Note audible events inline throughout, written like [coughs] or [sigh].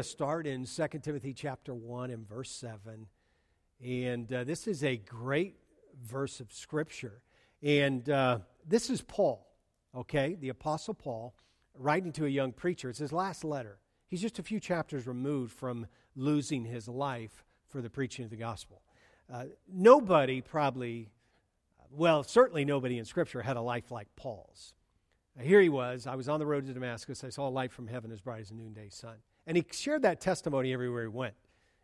to start in 2 Timothy chapter 1 and verse 7. And uh, this is a great verse of Scripture. And uh, this is Paul, okay, the Apostle Paul, writing to a young preacher. It's his last letter. He's just a few chapters removed from losing his life for the preaching of the gospel. Uh, nobody probably, well, certainly nobody in Scripture had a life like Paul's. here he was. I was on the road to Damascus. I saw a light from heaven as bright as a noonday sun. And he shared that testimony everywhere he went.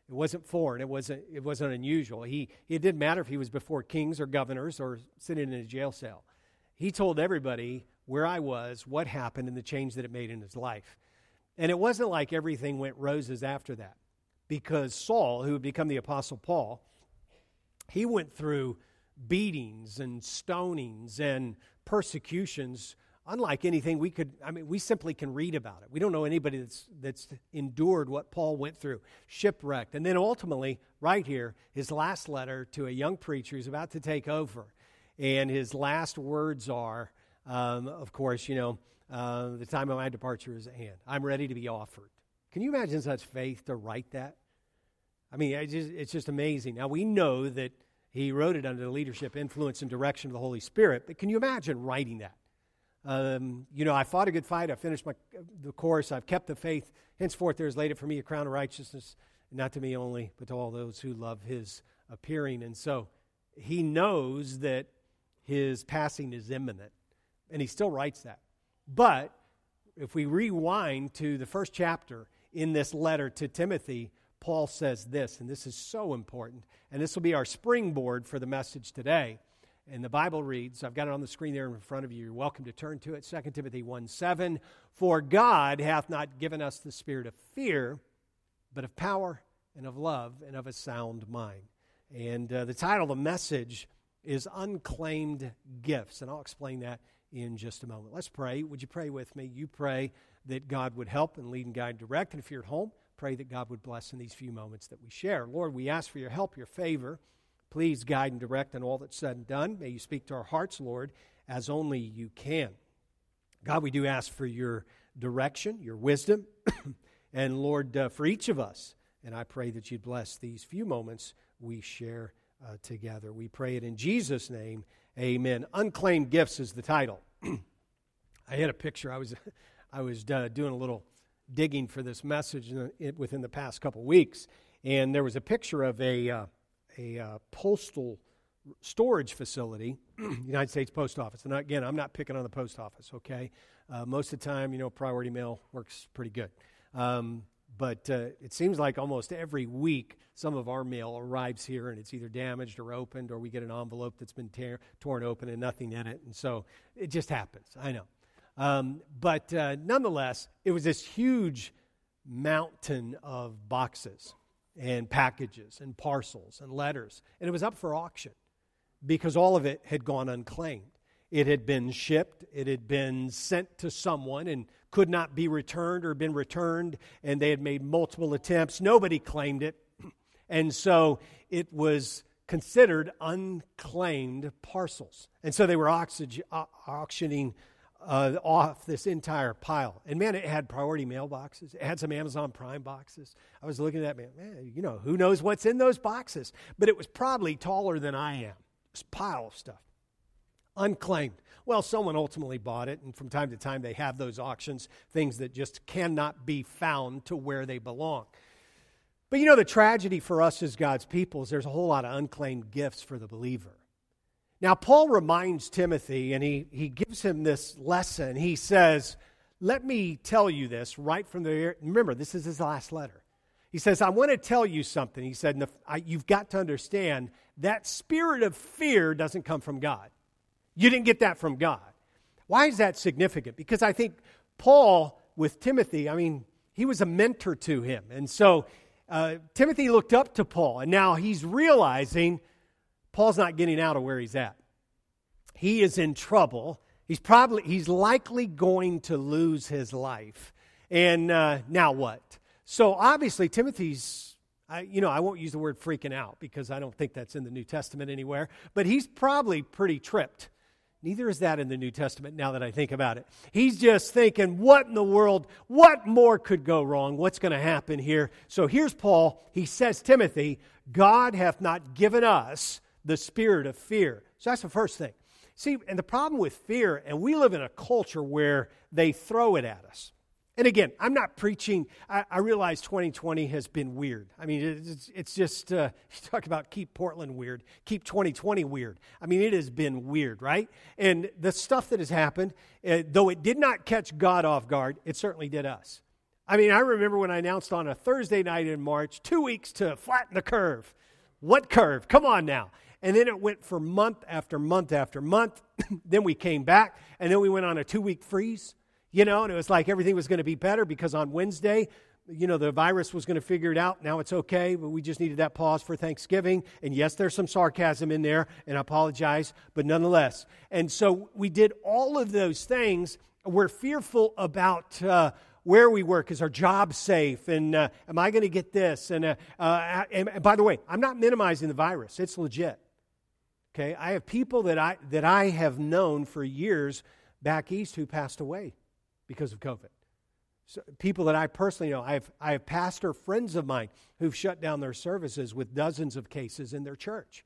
It wasn't foreign. It wasn't, it wasn't unusual. He, it didn't matter if he was before kings or governors or sitting in a jail cell. He told everybody where I was, what happened, and the change that it made in his life. And it wasn't like everything went roses after that, because Saul, who had become the Apostle Paul, he went through beatings and stonings and persecutions unlike anything we could i mean we simply can read about it. We don't know anybody that's that's endured what paul went through shipwrecked. And then ultimately right here his last letter to a young preacher who's about to take over. And his last words are um, of course you know uh, the time of my departure is at hand. I'm ready to be offered. Can you imagine such faith to write that? I mean it's just, it's just amazing. Now we know that he wrote it under the leadership influence and direction of the holy spirit but can you imagine writing that um, you know, I fought a good fight. I finished my, the course. I've kept the faith. Henceforth, there is laid up for me a crown of righteousness, not to me only, but to all those who love his appearing. And so he knows that his passing is imminent, and he still writes that. But if we rewind to the first chapter in this letter to Timothy, Paul says this, and this is so important, and this will be our springboard for the message today. And the Bible reads, I've got it on the screen there in front of you. You're welcome to turn to it. 2 Timothy 1 7. For God hath not given us the spirit of fear, but of power and of love and of a sound mind. And uh, the title of the message is Unclaimed Gifts. And I'll explain that in just a moment. Let's pray. Would you pray with me? You pray that God would help and lead and guide and direct. And if you're at home, pray that God would bless in these few moments that we share. Lord, we ask for your help, your favor. Please guide and direct in all that's said and done. May you speak to our hearts, Lord, as only you can. God, we do ask for your direction, your wisdom, [clears throat] and Lord, uh, for each of us. And I pray that you'd bless these few moments we share uh, together. We pray it in Jesus' name. Amen. Unclaimed Gifts is the title. [clears throat] I had a picture. I was, [laughs] I was uh, doing a little digging for this message within the past couple weeks, and there was a picture of a uh, a uh, postal storage facility, [clears throat] United States Post Office. And again, I'm not picking on the post office, okay? Uh, most of the time, you know, priority mail works pretty good. Um, but uh, it seems like almost every week some of our mail arrives here and it's either damaged or opened, or we get an envelope that's been tear- torn open and nothing in it. And so it just happens, I know. Um, but uh, nonetheless, it was this huge mountain of boxes and packages and parcels and letters. And it was up for auction because all of it had gone unclaimed. It had been shipped, it had been sent to someone and could not be returned or been returned, and they had made multiple attempts. Nobody claimed it. [clears throat] And so it was considered unclaimed parcels. And so they were auctioning uh, off this entire pile. And man, it had priority mailboxes. It had some Amazon Prime boxes. I was looking at that, man, man, you know, who knows what's in those boxes? But it was probably taller than I am. This pile of stuff. Unclaimed. Well, someone ultimately bought it, and from time to time they have those auctions, things that just cannot be found to where they belong. But you know, the tragedy for us as God's people is there's a whole lot of unclaimed gifts for the believer. Now, Paul reminds Timothy, and he, he gives him this lesson. He says, Let me tell you this right from the. Remember, this is his last letter. He says, I want to tell you something. He said, You've got to understand that spirit of fear doesn't come from God. You didn't get that from God. Why is that significant? Because I think Paul, with Timothy, I mean, he was a mentor to him. And so uh, Timothy looked up to Paul, and now he's realizing Paul's not getting out of where he's at. He is in trouble. He's probably, he's likely going to lose his life. And uh, now what? So obviously, Timothy's, I, you know, I won't use the word freaking out because I don't think that's in the New Testament anywhere, but he's probably pretty tripped. Neither is that in the New Testament now that I think about it. He's just thinking, what in the world? What more could go wrong? What's going to happen here? So here's Paul. He says, Timothy, God hath not given us the spirit of fear. So that's the first thing. See, and the problem with fear, and we live in a culture where they throw it at us. And again, I'm not preaching. I, I realize 2020 has been weird. I mean, it's, it's just, uh, [laughs] you talk about keep Portland weird, keep 2020 weird. I mean, it has been weird, right? And the stuff that has happened, uh, though it did not catch God off guard, it certainly did us. I mean, I remember when I announced on a Thursday night in March, two weeks to flatten the curve. What curve? Come on now. And then it went for month after month after month. [coughs] then we came back, and then we went on a two week freeze you know, and it was like everything was going to be better because on Wednesday, you know, the virus was going to figure it out. Now it's okay, but we just needed that pause for Thanksgiving. And yes, there's some sarcasm in there, and I apologize, but nonetheless. And so we did all of those things. We're fearful about. Uh, where we work is our job safe and uh, am i going to get this and, uh, uh, and, and by the way i'm not minimizing the virus it's legit okay i have people that i that i have known for years back east who passed away because of COVID. So people that I personally know, I have, I have pastor friends of mine who've shut down their services with dozens of cases in their church.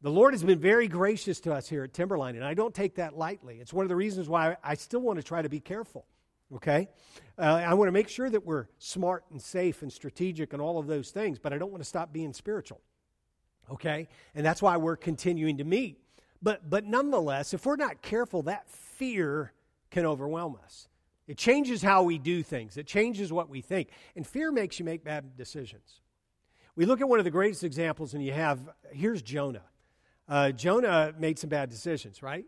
The Lord has been very gracious to us here at Timberline, and I don't take that lightly. It's one of the reasons why I still want to try to be careful, okay? Uh, I want to make sure that we're smart and safe and strategic and all of those things, but I don't want to stop being spiritual, okay? And that's why we're continuing to meet. But, but nonetheless, if we're not careful, that fear can overwhelm us. It changes how we do things, it changes what we think. And fear makes you make bad decisions. We look at one of the greatest examples, and you have here's Jonah. Uh, Jonah made some bad decisions, right?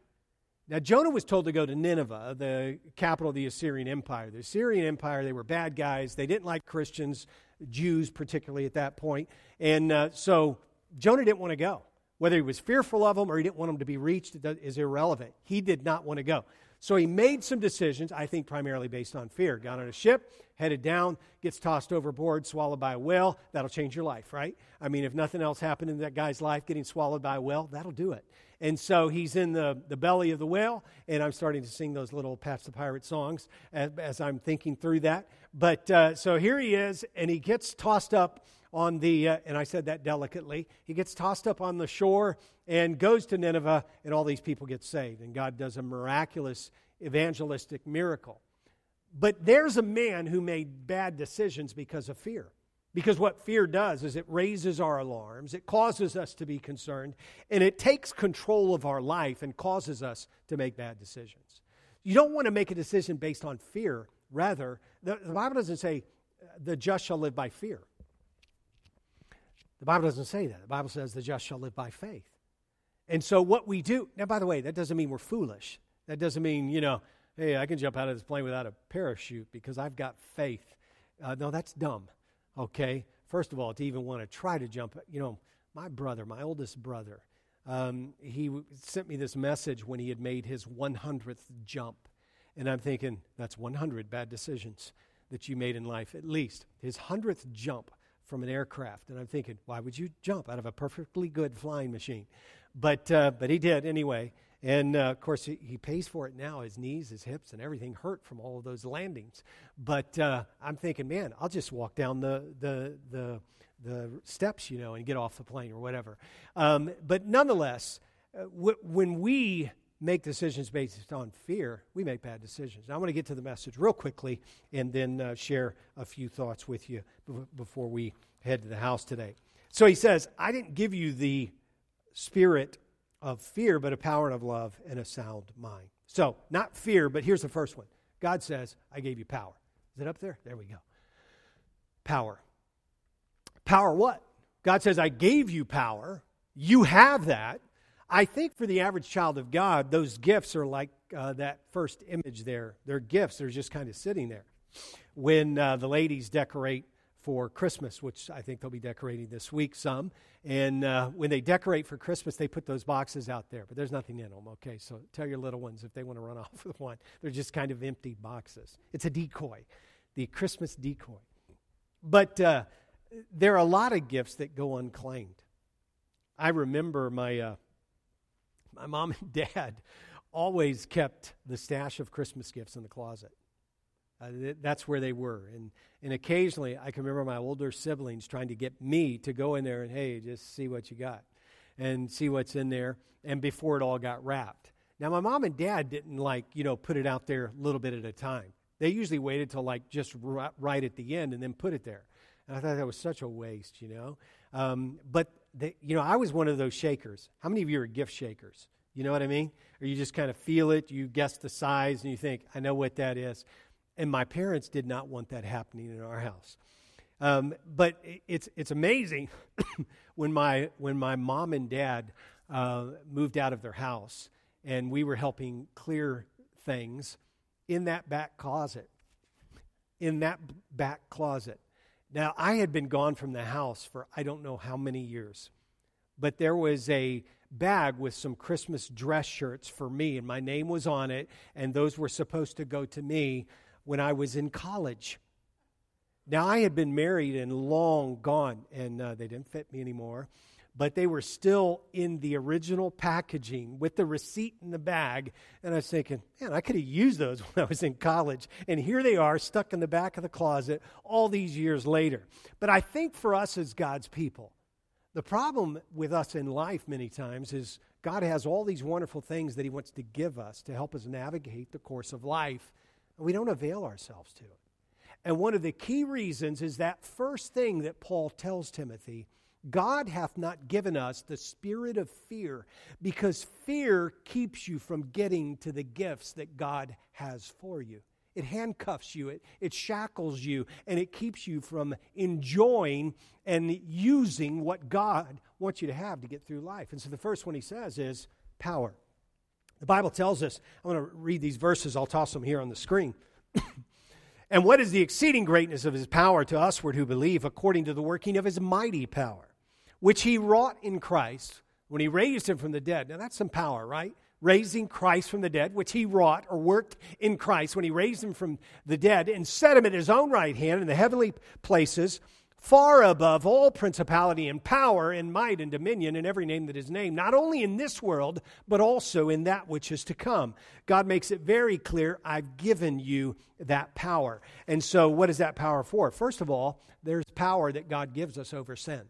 Now, Jonah was told to go to Nineveh, the capital of the Assyrian Empire. The Assyrian Empire, they were bad guys. They didn't like Christians, Jews particularly at that point. And uh, so Jonah didn't want to go. Whether he was fearful of them or he didn't want them to be reached is irrelevant. He did not want to go. So he made some decisions, I think primarily based on fear. Got on a ship, headed down, gets tossed overboard, swallowed by a whale. That'll change your life, right? I mean, if nothing else happened in that guy's life, getting swallowed by a whale, that'll do it. And so he's in the, the belly of the whale, and I'm starting to sing those little Patch the Pirate songs as, as I'm thinking through that. But uh, so here he is, and he gets tossed up on the, uh, and I said that delicately, he gets tossed up on the shore and goes to Nineveh, and all these people get saved. And God does a miraculous evangelistic miracle. But there's a man who made bad decisions because of fear. Because what fear does is it raises our alarms, it causes us to be concerned, and it takes control of our life and causes us to make bad decisions. You don't want to make a decision based on fear. Rather, the, the Bible doesn't say the just shall live by fear. The Bible doesn't say that. The Bible says the just shall live by faith. And so, what we do, now, by the way, that doesn't mean we're foolish. That doesn't mean, you know, hey, I can jump out of this plane without a parachute because I've got faith. Uh, no, that's dumb, okay? First of all, to even want to try to jump, you know, my brother, my oldest brother, um, he w- sent me this message when he had made his 100th jump. And I'm thinking, that's 100 bad decisions that you made in life, at least. His 100th jump from an aircraft. And I'm thinking, why would you jump out of a perfectly good flying machine? But, uh, but he did anyway. And uh, of course, he, he, pays for it now. His knees, his hips, and everything hurt from all of those landings. But uh, I'm thinking, man, I'll just walk down the, the, the, the steps, you know, and get off the plane or whatever. Um, but nonetheless, uh, w- when we make decisions based on fear, we make bad decisions. Now, I want to get to the message real quickly and then uh, share a few thoughts with you b- before we head to the house today. So he says, I didn't give you the spirit of fear, but a power of love and a sound mind. So, not fear, but here's the first one God says, I gave you power. Is it up there? There we go. Power. Power what? God says, I gave you power. You have that. I think for the average child of God, those gifts are like uh, that first image there. They're gifts, they're just kind of sitting there. When uh, the ladies decorate for Christmas, which I think they'll be decorating this week some, and uh, when they decorate for Christmas, they put those boxes out there, but there's nothing in them, okay? So tell your little ones if they want to run [laughs] off with one. They're just kind of empty boxes. It's a decoy, the Christmas decoy. But uh, there are a lot of gifts that go unclaimed. I remember my. Uh, my mom and [laughs] dad always kept the stash of Christmas gifts in the closet. Uh, th- that's where they were. And, and occasionally, I can remember my older siblings trying to get me to go in there and, hey, just see what you got and see what's in there. And before it all got wrapped. Now, my mom and dad didn't like, you know, put it out there a little bit at a time. They usually waited till like just right at the end and then put it there. And I thought that was such a waste, you know. Um, but they, you know, I was one of those shakers. How many of you are gift shakers? You know what I mean? Or you just kind of feel it, you guess the size, and you think, I know what that is. And my parents did not want that happening in our house. Um, but it's, it's amazing [coughs] when, my, when my mom and dad uh, moved out of their house and we were helping clear things in that back closet. In that back closet. Now, I had been gone from the house for I don't know how many years, but there was a bag with some Christmas dress shirts for me, and my name was on it, and those were supposed to go to me when I was in college. Now, I had been married and long gone, and uh, they didn't fit me anymore but they were still in the original packaging with the receipt in the bag. And I was thinking, man, I could have used those [laughs] when I was in college. And here they are, stuck in the back of the closet all these years later. But I think for us as God's people, the problem with us in life many times is God has all these wonderful things that He wants to give us to help us navigate the course of life, and we don't avail ourselves to it. And one of the key reasons is that first thing that Paul tells Timothy God hath not given us the spirit of fear, because fear keeps you from getting to the gifts that God has for you. It handcuffs you, it, it shackles you, and it keeps you from enjoying and using what God wants you to have to get through life. And so the first one he says is power. The Bible tells us, I'm going to read these verses, I'll toss them here on the screen. [coughs] and what is the exceeding greatness of his power to usward who believe, according to the working of his mighty power? Which he wrought in Christ when he raised him from the dead. Now, that's some power, right? Raising Christ from the dead, which he wrought or worked in Christ when he raised him from the dead and set him at his own right hand in the heavenly places, far above all principality and power and might and dominion and every name that is named, not only in this world, but also in that which is to come. God makes it very clear I've given you that power. And so, what is that power for? First of all, there's power that God gives us over sin.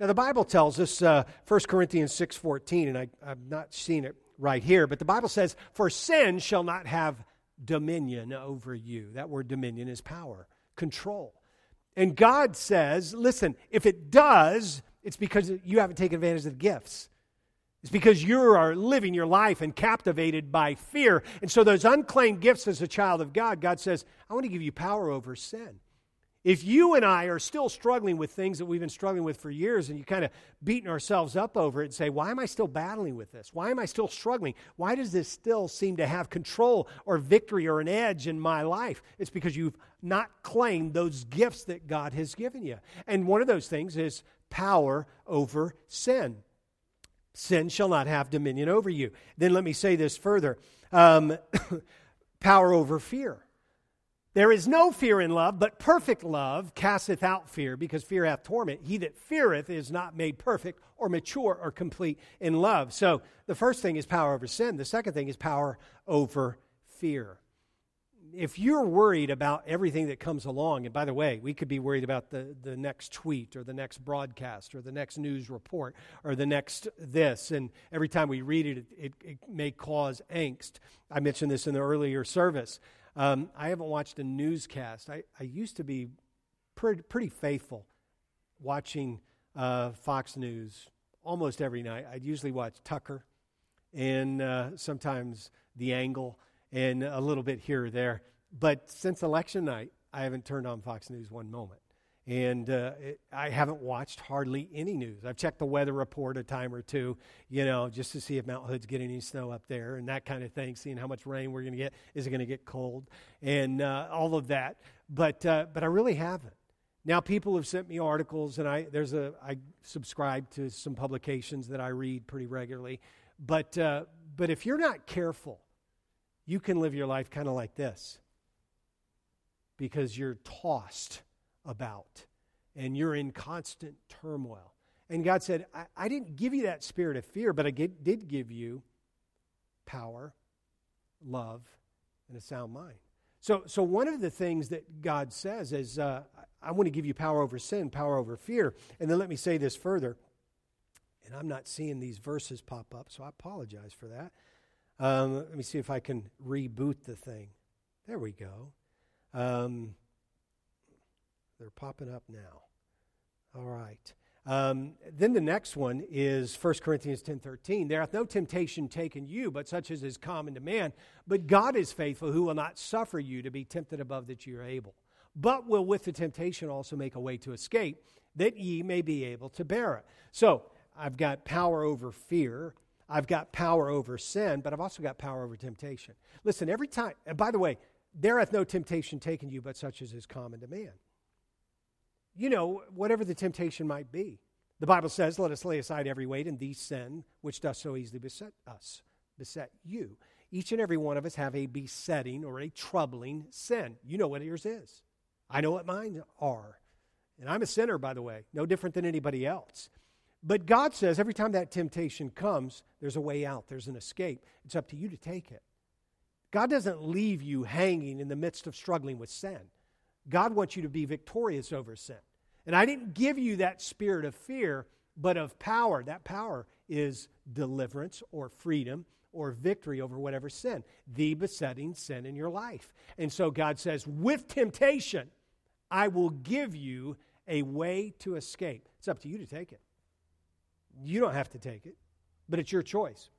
Now, the Bible tells us, uh, 1 Corinthians 6.14, and I, I've not seen it right here, but the Bible says, For sin shall not have dominion over you. That word dominion is power, control. And God says, listen, if it does, it's because you haven't taken advantage of the gifts. It's because you are living your life and captivated by fear. And so, those unclaimed gifts as a child of God, God says, I want to give you power over sin. If you and I are still struggling with things that we've been struggling with for years and you kind of beating ourselves up over it and say, why am I still battling with this? Why am I still struggling? Why does this still seem to have control or victory or an edge in my life? It's because you've not claimed those gifts that God has given you. And one of those things is power over sin. Sin shall not have dominion over you. Then let me say this further um, [coughs] power over fear. There is no fear in love, but perfect love casteth out fear, because fear hath torment. He that feareth is not made perfect or mature or complete in love. So the first thing is power over sin. The second thing is power over fear. If you're worried about everything that comes along, and by the way, we could be worried about the, the next tweet or the next broadcast or the next news report or the next this, and every time we read it, it, it, it may cause angst. I mentioned this in the earlier service um, I haven't watched a newscast. I, I used to be pretty, pretty faithful watching uh, Fox News almost every night. I'd usually watch Tucker and uh, sometimes The Angle and a little bit here or there. But since election night, I haven't turned on Fox News one moment. And uh, I haven't watched hardly any news. I've checked the weather report a time or two, you know, just to see if Mount Hood's getting any snow up there and that kind of thing, seeing how much rain we're going to get. Is it going to get cold? And uh, all of that. But, uh, but I really haven't. Now, people have sent me articles, and I, there's a, I subscribe to some publications that I read pretty regularly. But, uh, but if you're not careful, you can live your life kind of like this because you're tossed about, and you're in constant turmoil. And God said, I, I didn't give you that spirit of fear, but I get, did give you power, love, and a sound mind. So, so one of the things that God says is, uh, I want to give you power over sin, power over fear. And then let me say this further. And I'm not seeing these verses pop up, so I apologize for that. Um, let me see if I can reboot the thing. There we go. Um, they're popping up now. All right. Um, then the next one is 1 Corinthians 10.13. There hath no temptation taken you, but such as is common to man. But God is faithful, who will not suffer you to be tempted above that you are able, but will with the temptation also make a way to escape, that ye may be able to bear it. So I've got power over fear. I've got power over sin, but I've also got power over temptation. Listen, every time, and by the way, there hath no temptation taken you, but such as is common to man you know, whatever the temptation might be. The Bible says, Let us lay aside every weight and the sin which does so easily beset us, beset you. Each and every one of us have a besetting or a troubling sin. You know what yours is. I know what mine are. And I'm a sinner, by the way, no different than anybody else. But God says every time that temptation comes, there's a way out, there's an escape. It's up to you to take it. God doesn't leave you hanging in the midst of struggling with sin. God wants you to be victorious over sin. And I didn't give you that spirit of fear, but of power. That power is deliverance or freedom or victory over whatever sin, the besetting sin in your life. And so God says, with temptation, I will give you a way to escape. It's up to you to take it. You don't have to take it, but it's your choice.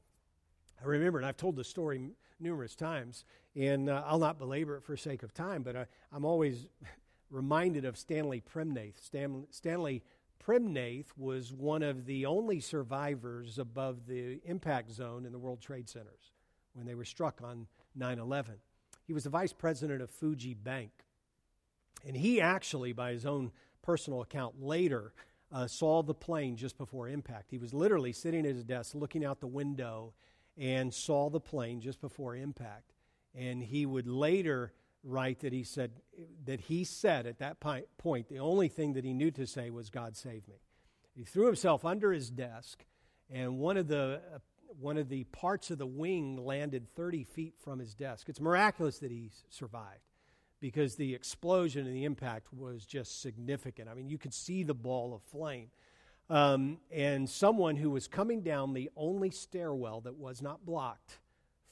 I remember, and I've told the story numerous times, and uh, I'll not belabor it for sake of time, but I, I'm always [laughs] reminded of Stanley Praimnath. Stan, Stanley Praimnath was one of the only survivors above the impact zone in the World Trade Centers when they were struck on 9 11. He was the vice president of Fuji Bank. And he actually, by his own personal account, later uh, saw the plane just before impact. He was literally sitting at his desk looking out the window and saw the plane just before impact. And he would later write that he said that he said at that point the only thing that he knew to say was God save me. He threw himself under his desk, and one of the uh, one of the parts of the wing landed 30 feet from his desk. It's miraculous that he survived because the explosion and the impact was just significant. I mean, you could see the ball of flame. Um, and someone who was coming down the only stairwell that was not blocked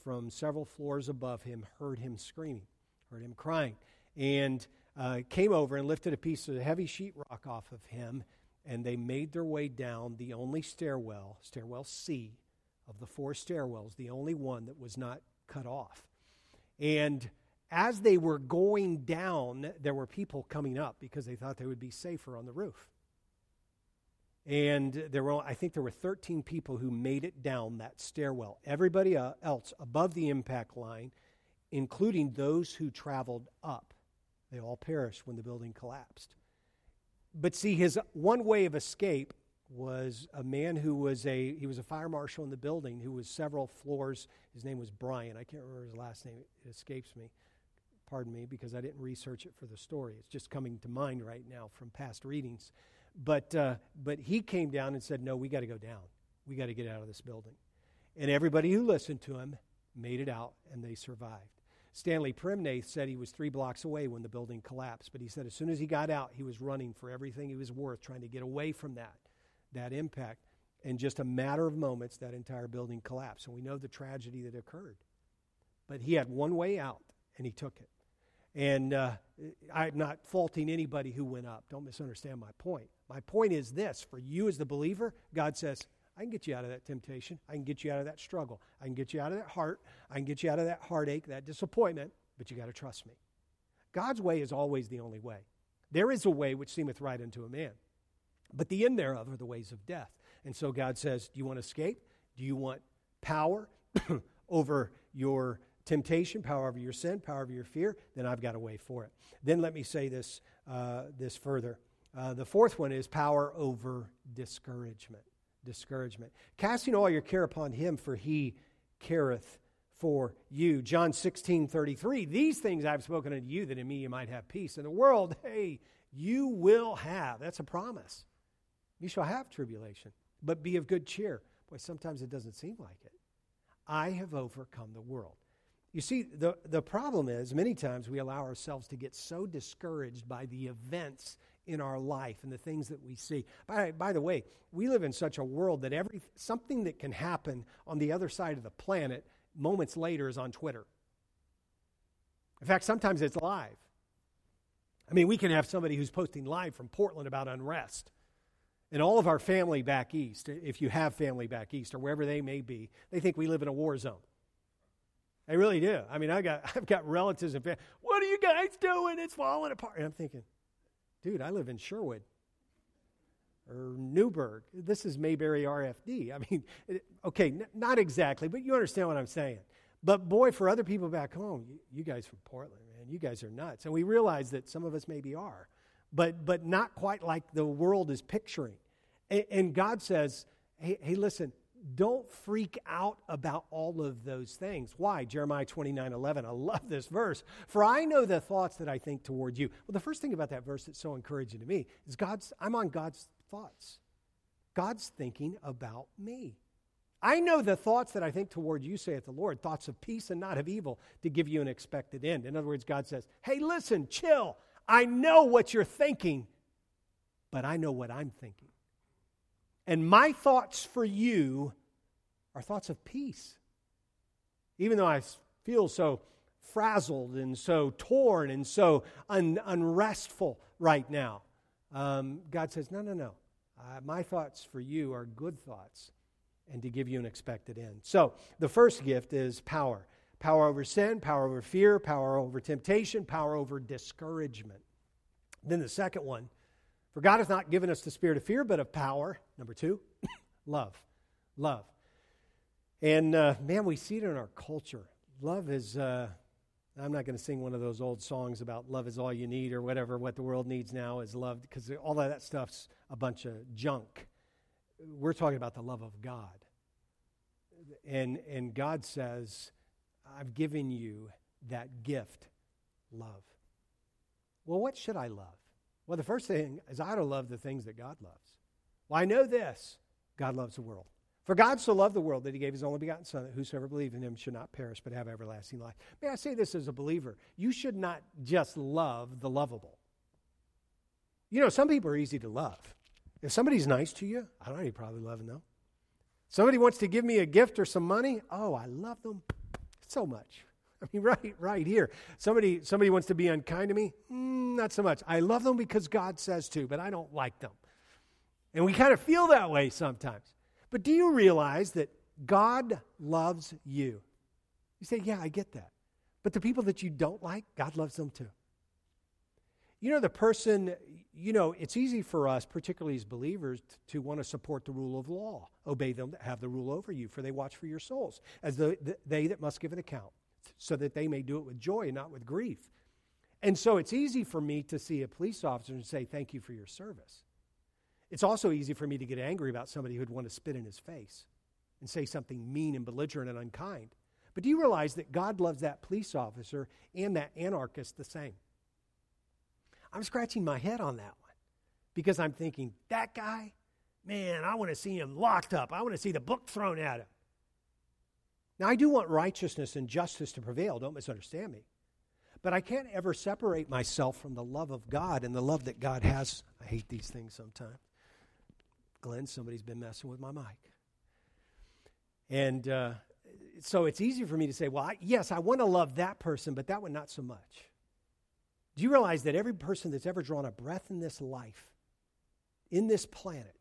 from several floors above him heard him screaming heard him crying, and uh, came over and lifted a piece of heavy sheetrock off of him, and they made their way down the only stairwell, stairwell C, of the four stairwells, the only one that was not cut off. And as they were going down, there were people coming up because they thought they would be safer on the roof. And there were, I think there were 13 people who made it down that stairwell. Everybody uh, else above the impact line including those who traveled up. They all perished when the building collapsed. But see, his one way of escape was a man who was a he was a fire marshal in the building who was several floors. His name was Brian. I can't remember his last name. It escapes me. Pardon me because I didn't research it for the story. It's just coming to mind right now from past readings. But uh, but he came down and said, "No, we got to go down. We got to get out of this building." And everybody who listened to him made it out, and they survived. Stanley Praimnath said he was three blocks away when the building collapsed, but he said as soon as he got out, he was running for everything he was worth, trying to get away from that, that impact. In just a matter of moments, that entire building collapsed. And we know the tragedy that occurred. But he had one way out, and he took it. And uh, I'm not faulting anybody who went up. Don't misunderstand my point. My point is this for you as the believer, God says, I can get you out of that temptation. I can get you out of that struggle. I can get you out of that heart. I can get you out of that heartache, that disappointment, but you got to trust me. God's way is always the only way. There is a way which seemeth right unto a man, but the end thereof are the ways of death. And so God says, Do you want escape? Do you want power [clears throat] over your temptation, power over your sin, power over your fear? Then I've got a way for it. Then let me say this, uh, this further. Uh, the fourth one is power over discouragement discouragement. Casting all your care upon him, for he careth for you. John 16, 33. These things I've spoken unto you, that in me you might have peace. In the world, hey, you will have. That's a promise. You shall have tribulation, but be of good cheer. Boy, sometimes it doesn't seem like it. I have overcome the world. You see, the, the problem is many times we allow ourselves to get so discouraged by the events in our life and the things that we see. By, by the way, we live in such a world that every something that can happen on the other side of the planet moments later is on Twitter. In fact, sometimes it's live. I mean, we can have somebody who's posting live from Portland about unrest. And all of our family back east, if you have family back east or wherever they may be, they think we live in a war zone. They really do. I mean, I got, [laughs] I've got relatives and family. What are you guys doing? It's falling apart. And I'm thinking, dude, I live in Sherwood or Newberg. This is Mayberry RFD. I [laughs] mean, okay, n- not exactly, but you understand what I'm saying. But boy, for other people back home, you, you guys from Portland, man, you guys are nuts. And we realize that some of us maybe are, but, but not quite like the world is picturing. And, and God says, hey, hey, listen, don't freak out about all of those things. Why? Jeremiah 29 11. I love this verse. For I know the thoughts that I think toward you. Well, the first thing about that verse that's so encouraging to me is God's, I'm on God's thoughts. God's thinking about me. I know the thoughts that I think toward you, saith the Lord, thoughts of peace and not of evil, to give you an expected end. In other words, God says, Hey, listen, chill. I know what you're thinking, but I know what I'm thinking. And my thoughts for you are thoughts of peace. Even though I feel so frazzled and so torn and so un- unrestful right now, um, God says, No, no, no. Uh, my thoughts for you are good thoughts and to give you an expected end. So the first gift is power power over sin, power over fear, power over temptation, power over discouragement. Then the second one, for God has not given us the spirit of fear, but of power. Number two, [coughs] love. Love. And uh, man, we see it in our culture. Love is, uh, I'm not going to sing one of those old songs about love is all you need or whatever, what the world needs now is love, because all of that stuff's a bunch of junk we're talking about the love of God. And, and God says, I've given you that gift, love. Well, what should I love? Well, the first thing is I ought to love the things that God loves. Well, I know this God loves the world. For God so loved the world that he gave his only begotten Son, that whosoever believes in him should not perish but have everlasting life. May I say this as a believer? You should not just love the lovable. You know, some people are easy to love. If somebody's nice to you, I don't know, you probably love them Somebody wants to give me a gift or some money, oh, I love them so much. [laughs] I mean, right, right here. Somebody, somebody wants to be unkind to me, mm, not so much. I love them because God says to, but I don't like them. And we kind of feel that way sometimes. But do you realize that God loves you? You say, yeah, I get that. But the people that you don't like, God loves them too. You know, the person, you know, it's easy for us, particularly as believers, to, to want to support the rule of law. Obey them that have the rule over you, for they watch for your souls, as the, the, they that must give an account, so that they may do it with joy and not with grief. And so it's easy for me to see a police officer and say, Thank you for your service. It's also easy for me to get angry about somebody who'd want to spit in his face and say something mean and belligerent and unkind. But do you realize that God loves that police officer and that anarchist the same? I'm scratching my head on that one because I'm thinking, that guy, man, I want to see him locked up. I want to see the book thrown at him. Now, I do want righteousness and justice to prevail. Don't misunderstand me. But I can't ever separate myself from the love of God and the love that God has. I hate these things sometimes. Glenn, somebody's been messing with my mic. And uh, so it's easy for me to say, well, I, yes, I want to love that person, but that one not so much. Do you realize that every person that's ever drawn a breath in this life, in this planet,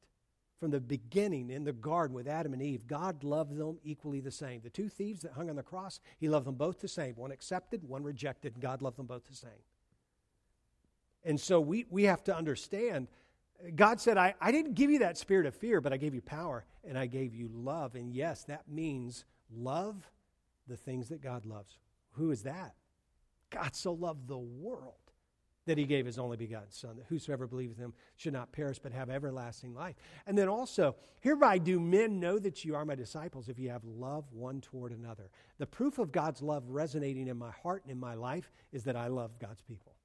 from the beginning in the garden with Adam and Eve, God loved them equally the same. The two thieves that hung on the cross, He loved them both the same. One accepted, one rejected, and God loved them both the same. And so we, we have to understand God said, I, I didn't give you that spirit of fear, but I gave you power and I gave you love. And yes, that means love the things that God loves. Who is that? God so loved the world that he gave his only begotten Son, that whosoever believeth him should not perish but have everlasting life. And then also, hereby do men know that you are my disciples if you have love one toward another. The proof of God's love resonating in my heart and in my life is that I love God's people.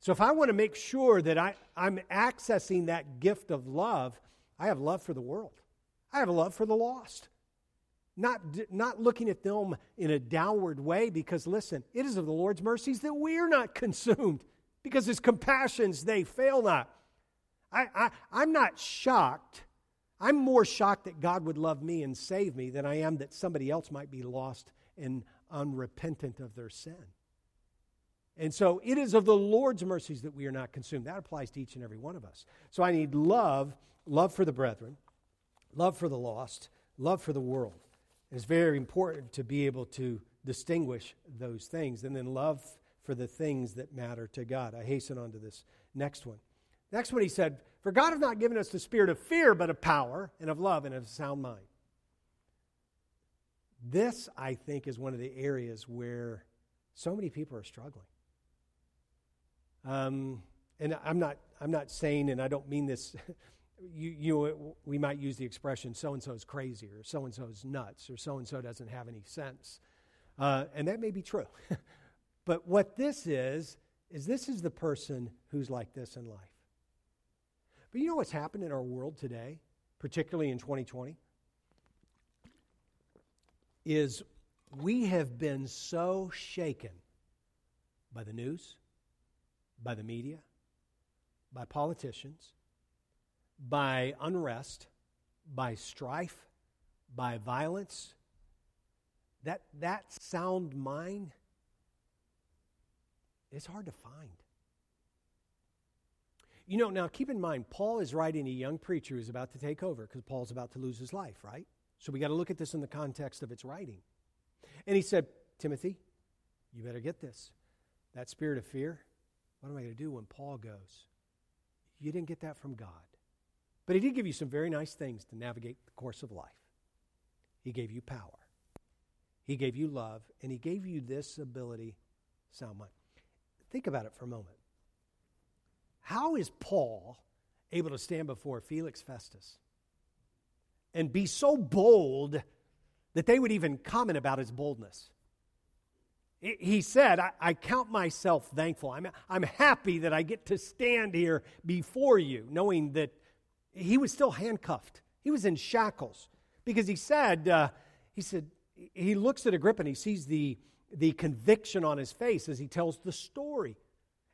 So if I want to make sure that I, I'm accessing that gift of love, I have love for the world. I have a love for the lost. not, not looking at them in a downward way, because listen, it is of the Lord's mercies that we are not [laughs] consumed, because his compassions, they fail not. I, I, I'm not shocked. I'm more shocked that God would love me and save me than I am that somebody else might be lost and unrepentant of their sin. And so it is of the Lord's mercies that we are not consumed. That applies to each and every one of us. So I need love, love for the brethren, love for the lost, love for the world. It's very important to be able to distinguish those things and then love for the things that matter to God. I hasten on to this next one. Next one, he said, For God has not given us the spirit of fear, but of power and of love and of a sound mind. This, I think, is one of the areas where so many people are struggling. Um, and I'm not, I'm not saying, and I don't mean this, [laughs] you, you, we might use the expression so and so is crazy, or so and so is nuts, or so and so doesn't have any sense. Uh, and that may be true. [laughs] but what this is, is this is the person who's like this in life. But you know what's happened in our world today, particularly in 2020? Is we have been so shaken by the news, by the media, by politicians, by unrest, by strife, by violence. That, that sound mind is hard to find. You know, now keep in mind, Paul is writing a young preacher who's about to take over because Paul's about to lose his life, right? So we got to look at this in the context of its writing. And he said, Timothy, you better get this. That spirit of fear, what am I going to do when Paul goes? You didn't get that from God. But he did give you some very nice things to navigate the course of life. He gave you power, he gave you love, and he gave you this ability, sound mind. Think about it for a moment. How is Paul able to stand before Felix Festus and be so bold that they would even comment about his boldness? He said, I, I, count myself thankful. I'm, I'm happy that I get to stand here before you, knowing that he was still handcuffed. He was in shackles. Because he said, uh, he said, he looks at Agrippa and he sees the, the conviction on his face as he tells the story.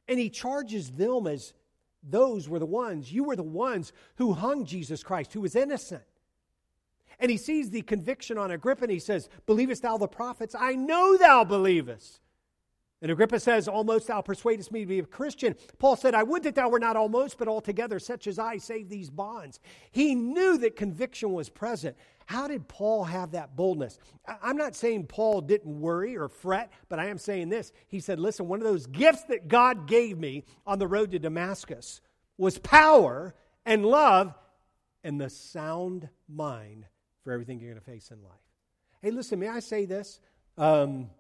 And he charges them as those were the ones, you were the ones who hung Jesus Christ, who was innocent. And he sees the conviction on Agrippa and he says, Believest thou the prophets? I know thou believest. And Agrippa says, Almost thou persuadest me to be a Christian. Paul said, I would that thou were not almost, but altogether such as I save these bonds. He knew that conviction was present. How did Paul have that boldness? I'm not saying Paul didn't worry or fret, but I am saying this. He said, Listen, one of those gifts that God gave me on the road to Damascus was power and love and the sound mind for everything you're going to face in life. Hey, listen, may I say this? Um,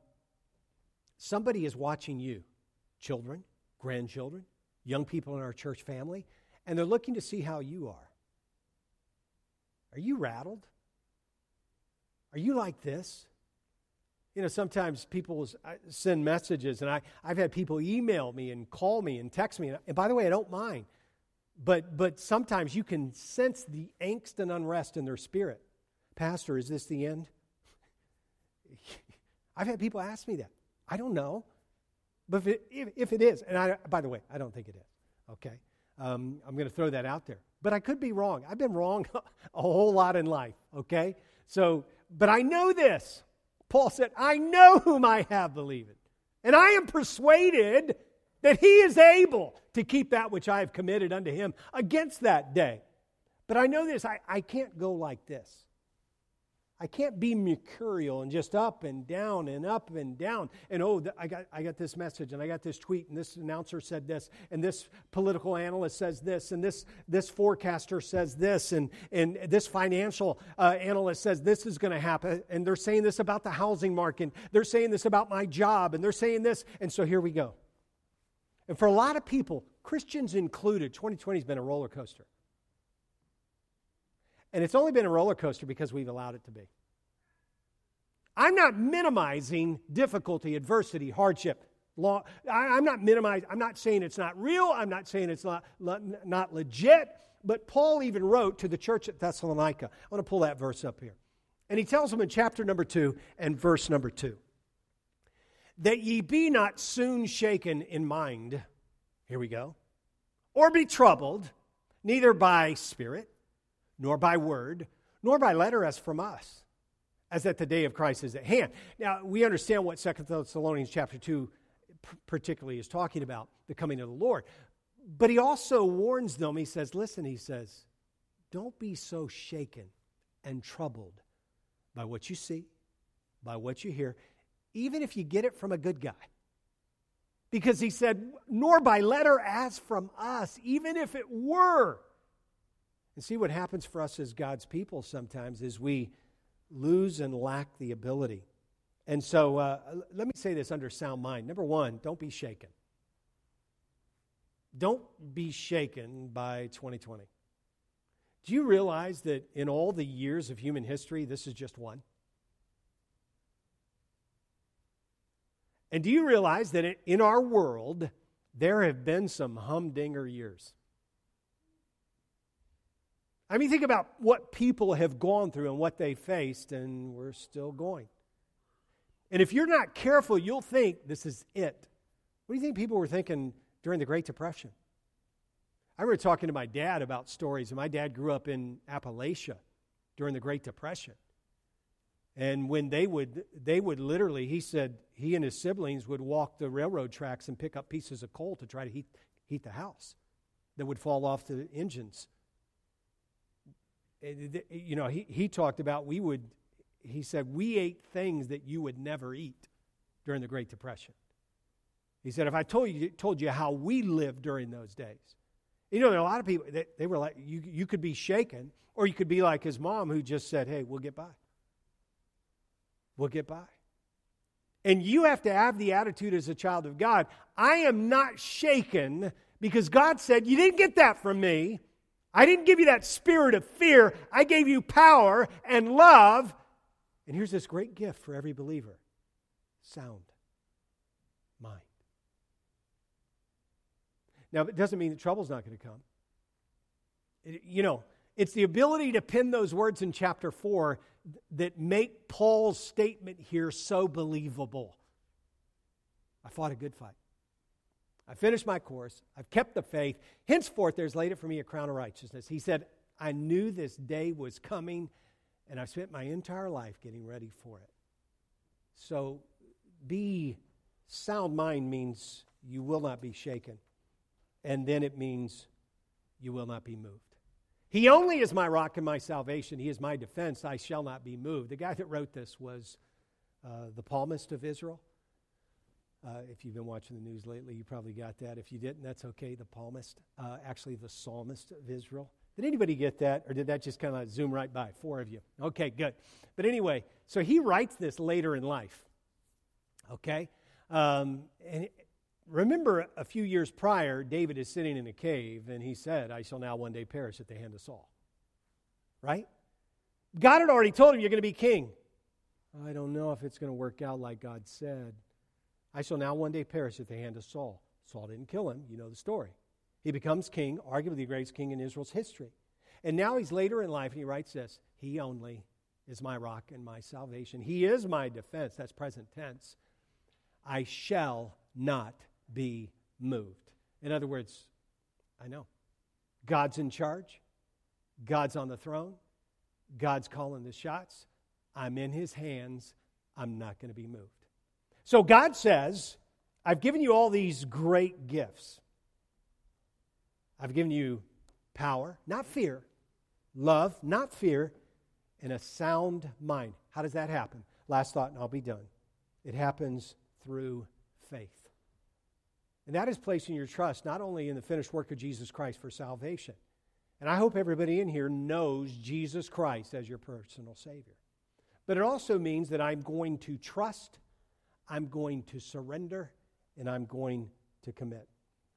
somebody is watching you, children, grandchildren, young people in our church family, and they're looking to see how you are. Are you rattled? Are you like this? You know, sometimes people send messages, and I, I've had people email me and call me and text me. And by the way, I don't mind. But, but sometimes you can sense the angst and unrest in their spirit. Pastor, is this the end? [laughs] I've had people ask me that. I don't know. But if it, if, if it is, and I, by the way, I don't think it is, okay? Um, I'm going to throw that out there. But I could be wrong. I've been wrong [laughs] a whole lot in life, okay? So, but I know this. Paul said, I know whom I have believed, and I am persuaded that he is able to keep that which I have committed unto him against that day. But I know this, I, I can't go like this. I can't be mercurial and just up and down and up and down. And oh, I got, I got this message and I got this tweet and this announcer said this and this political analyst says this and this, this forecaster says this and, and this financial uh, analyst says this is going to happen. And they're saying this about the housing market. They're saying this about my job and they're saying this. And so here we go. And for a lot of people, Christians included, 2020 has been a roller coaster. And it's only been a roller coaster because we've allowed it to be. I'm not minimizing difficulty, adversity, hardship. Law. I, am not minimizing, I'm not saying it's not real, I'm not saying it's not, not legit, but Paul even wrote to the church at Thessalonica. I want to pull that verse up here. And he tells them in chapter number 2 and verse number 2 that ye be not soon shaken in mind. Here we go. Or be troubled, neither by spirit, nor by word, nor by letter as from us, as that the day of Christ is at hand. Now, we understand what Second Thessalonians chapter 2 particularly is talking about, the coming of the Lord. But he also warns them, he says, listen, he says, don't be so shaken and troubled by what you see, by what you hear, even if you get it from a good guy. Because he said, nor by letter as from us, even if it were. And see what happens for us as God's people sometimes is we lose and lack the ability. And so uh, let me say this under sound mind. Number one, don't be shaken. Don't be shaken by 2020. Do you realize that in all the years of human history, this is just one? And do you realize that in our world, there have been some humdinger years? I mean, think about what people have gone through and what they faced, and we're still going. And if you're not careful, you'll think this is it. What do you think people were thinking during the Great Depression? I remember talking to my dad about stories, and my dad grew up in Appalachia during the Great Depression. And when they would, they would literally, he said, he and his siblings would walk the railroad tracks and pick up pieces of coal to try to heat, heat the house that would fall off the engines. You know, he, he talked about we would, he said, we ate things that you would never eat during the Great Depression. He said, if I told you, told you how we lived during those days, you know, there are a lot of people, they, they were like, you, you could be shaken, or you could be like his mom who just said, hey, we'll get by. We'll get by. And you have to have the attitude as a child of God I am not shaken because God said, You didn't get that from me. I didn't give you that spirit of fear. I gave you power and love. And here's this great gift for every believer sound mind. Now, it doesn't mean that trouble's not going to come. It, you know, it's the ability to pin those words in chapter 4 that make Paul's statement here so believable. I fought a good fight. I finished my course. I've kept the faith. Henceforth, there's laid it for me a crown of righteousness. He said, I knew this day was coming, and I've spent my entire life getting ready for it. So, be sound mind means you will not be shaken and then it means you will not be moved. He only is my rock and my salvation. He is my defense. I shall not be moved. The guy that wrote this was uh, the palmist of Israel. Uh, if you've been watching the news lately, you probably got that. If you didn't, that's okay. The psalmist, uh, actually, the psalmist of Israel. Did anybody get that, or did that just kind of zoom right by? Four of you. Okay, good. But anyway, so he writes this later in life. Okay, um, and Remember, a few years prior, David is sitting in a cave and he said, I shall now one day perish at the hand of Saul. Right? God had already told him, You're going to be king. I don't know if it's going to work out like God said. I shall now one day perish at the hand of Saul. Saul didn't kill him. You know the story. He becomes king, arguably the greatest king in Israel's history. And now he's later in life and he writes this He only is my rock and my salvation. He is my defense. That's present tense. I shall not be moved. In other words, I know God's in charge, God's on the throne, God's calling the shots. I'm in his hands. I'm not going to be moved. So God says, I've given you all these great gifts. I've given you power, not fear, love, not fear, and a sound mind. How does that happen? Last thought, and I'll be done. It happens through faith. And that is placing your trust not only in the finished work of Jesus Christ for salvation. And I hope everybody in here knows Jesus Christ as your personal Savior. But it also means that I'm going to trust, I'm going to surrender, and I'm going to commit.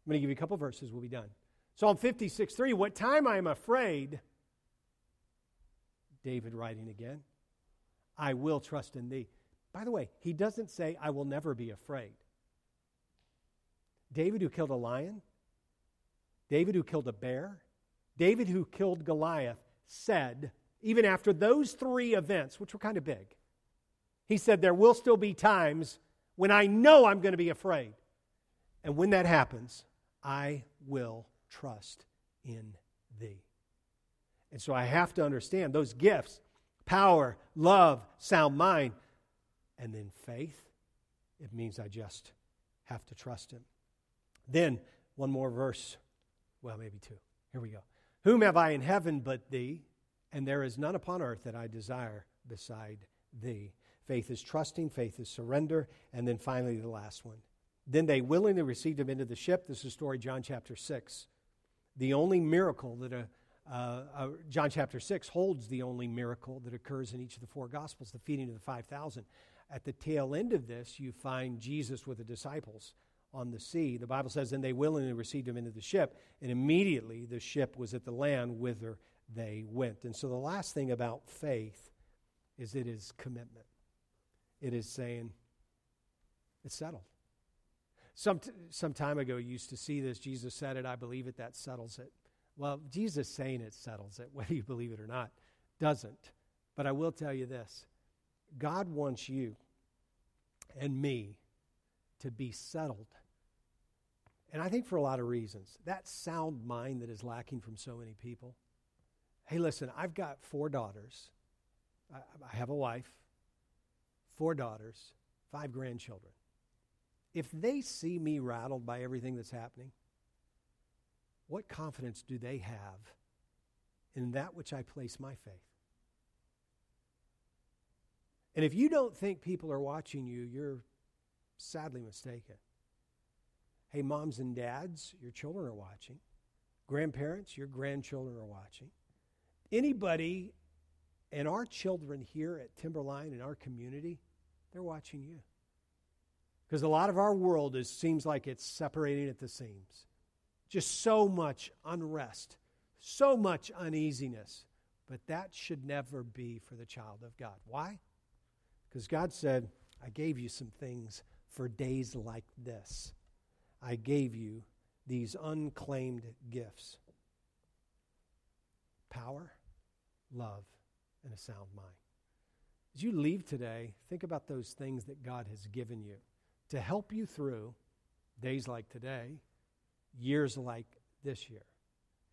I'm going to give you a couple verses, we'll be done. Psalm 56 3 What time I am afraid, David writing again, I will trust in thee. By the way, he doesn't say, I will never be afraid. David, who killed a lion, David, who killed a bear, David, who killed Goliath, said, even after those three events, which were kind of big, he said, There will still be times when I know I'm going to be afraid. And when that happens, I will trust in thee. And so I have to understand those gifts power, love, sound mind, and then faith. It means I just have to trust him. Then, one more verse. Well, maybe two. Here we go. Whom have I in heaven but thee? And there is none upon earth that I desire beside thee. Faith is trusting, faith is surrender. And then finally, the last one. Then they willingly received him into the ship. This is story John chapter 6. The only miracle that a, uh, uh, John chapter 6 holds the only miracle that occurs in each of the four Gospels, the feeding of the 5,000. At the tail end of this, you find Jesus with the disciples on the sea. The Bible says, and they willingly received him into the ship, and immediately the ship was at the land whither they went. And so the last thing about faith is it is commitment. It is saying, it's settled. Some, some time ago, you used to see this. Jesus said it, I believe it, that settles it. Well, Jesus saying it settles it, [laughs] whether you believe it or not, doesn't. But I will tell you this God wants you and me to be settled. And I think for a lot of reasons. That sound mind that is lacking from so many people. Hey, listen, I've got four daughters. I, I have a wife, four daughters, five grandchildren. If they see me rattled by everything that's happening, what confidence do they have in that which I place my faith? And if you don't think people are watching you, you're sadly mistaken. Hey, moms and dads, your children are watching. Grandparents, your grandchildren are watching. Anybody and our children here at Timberline in our community, they're watching you. Because a lot of our world is, seems like it's separating at the seams. Just so much unrest, so much uneasiness. But that should never be for the child of God. Why? Because God said, I gave you some things for days like this. I gave you these unclaimed gifts power, love, and a sound mind. As you leave today, think about those things that God has given you to help you through days like today, years like this year.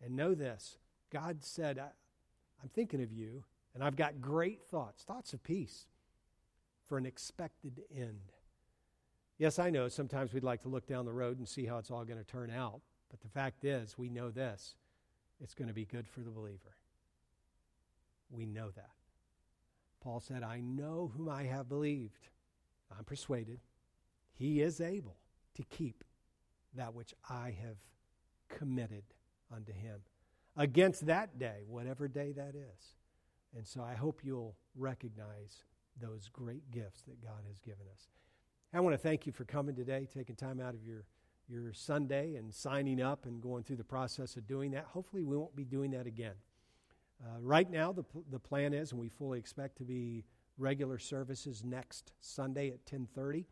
And know this God said, I'm thinking of you, and I've got great thoughts, thoughts of peace for an expected end. Yes, I know sometimes we'd like to look down the road and see how it's all going to turn out, but the fact is, we know this it's going to be good for the believer. We know that. Paul said, I know whom I have believed. I'm persuaded he is able to keep that which I have committed unto him against that day, whatever day that is. And so I hope you'll recognize those great gifts that God has given us. I want to thank you for coming today, taking time out of your, your Sunday and signing up and going through the process of doing that. Hopefully, we won't be doing that again. Uh, right now, the, the plan is, and we fully expect to be regular services next Sunday at 1030.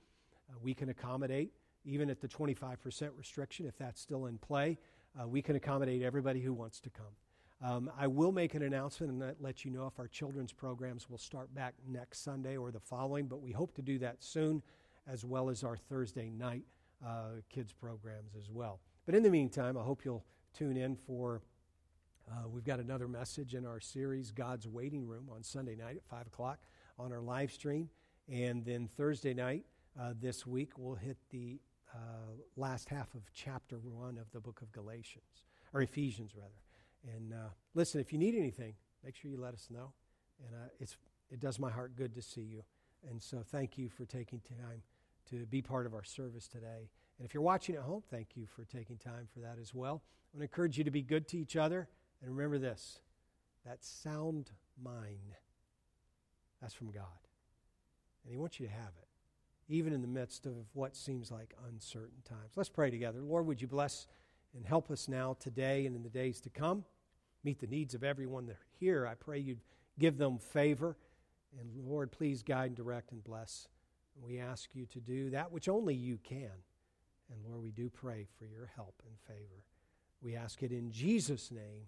Uh, we can accommodate, even at the 25% restriction, if that's still in play, uh, we can accommodate everybody who wants to come. Um, I will make an announcement and let you know if our children's programs will start back next Sunday or the following, but we hope to do that soon, as well as our Thursday night uh, kids programs as well. But in the meantime, I hope you'll tune in for. Uh, we've got another message in our series, God's Waiting Room, on Sunday night at 5 o'clock on our live stream. And then Thursday night uh, this week, we'll hit the uh, last half of chapter 1 of the book of Galatians, or Ephesians, rather. And uh, listen, if you need anything, make sure you let us know. And uh, it's, it does my heart good to see you. And so thank you for taking time to be part of our service today. And if you're watching at home, thank you for taking time for that as well. I want to encourage you to be good to each other. And remember this that sound mind, that's from God. And He wants you to have it, even in the midst of what seems like uncertain times. Let's pray together. Lord, would you bless and help us now today and in the days to come? meet the needs of everyone that here. I pray you'd give them favor. And Lord, please guide and direct and bless. We ask you to do that which only you can. And Lord, we do pray for your help and favor. We ask it in Jesus' name.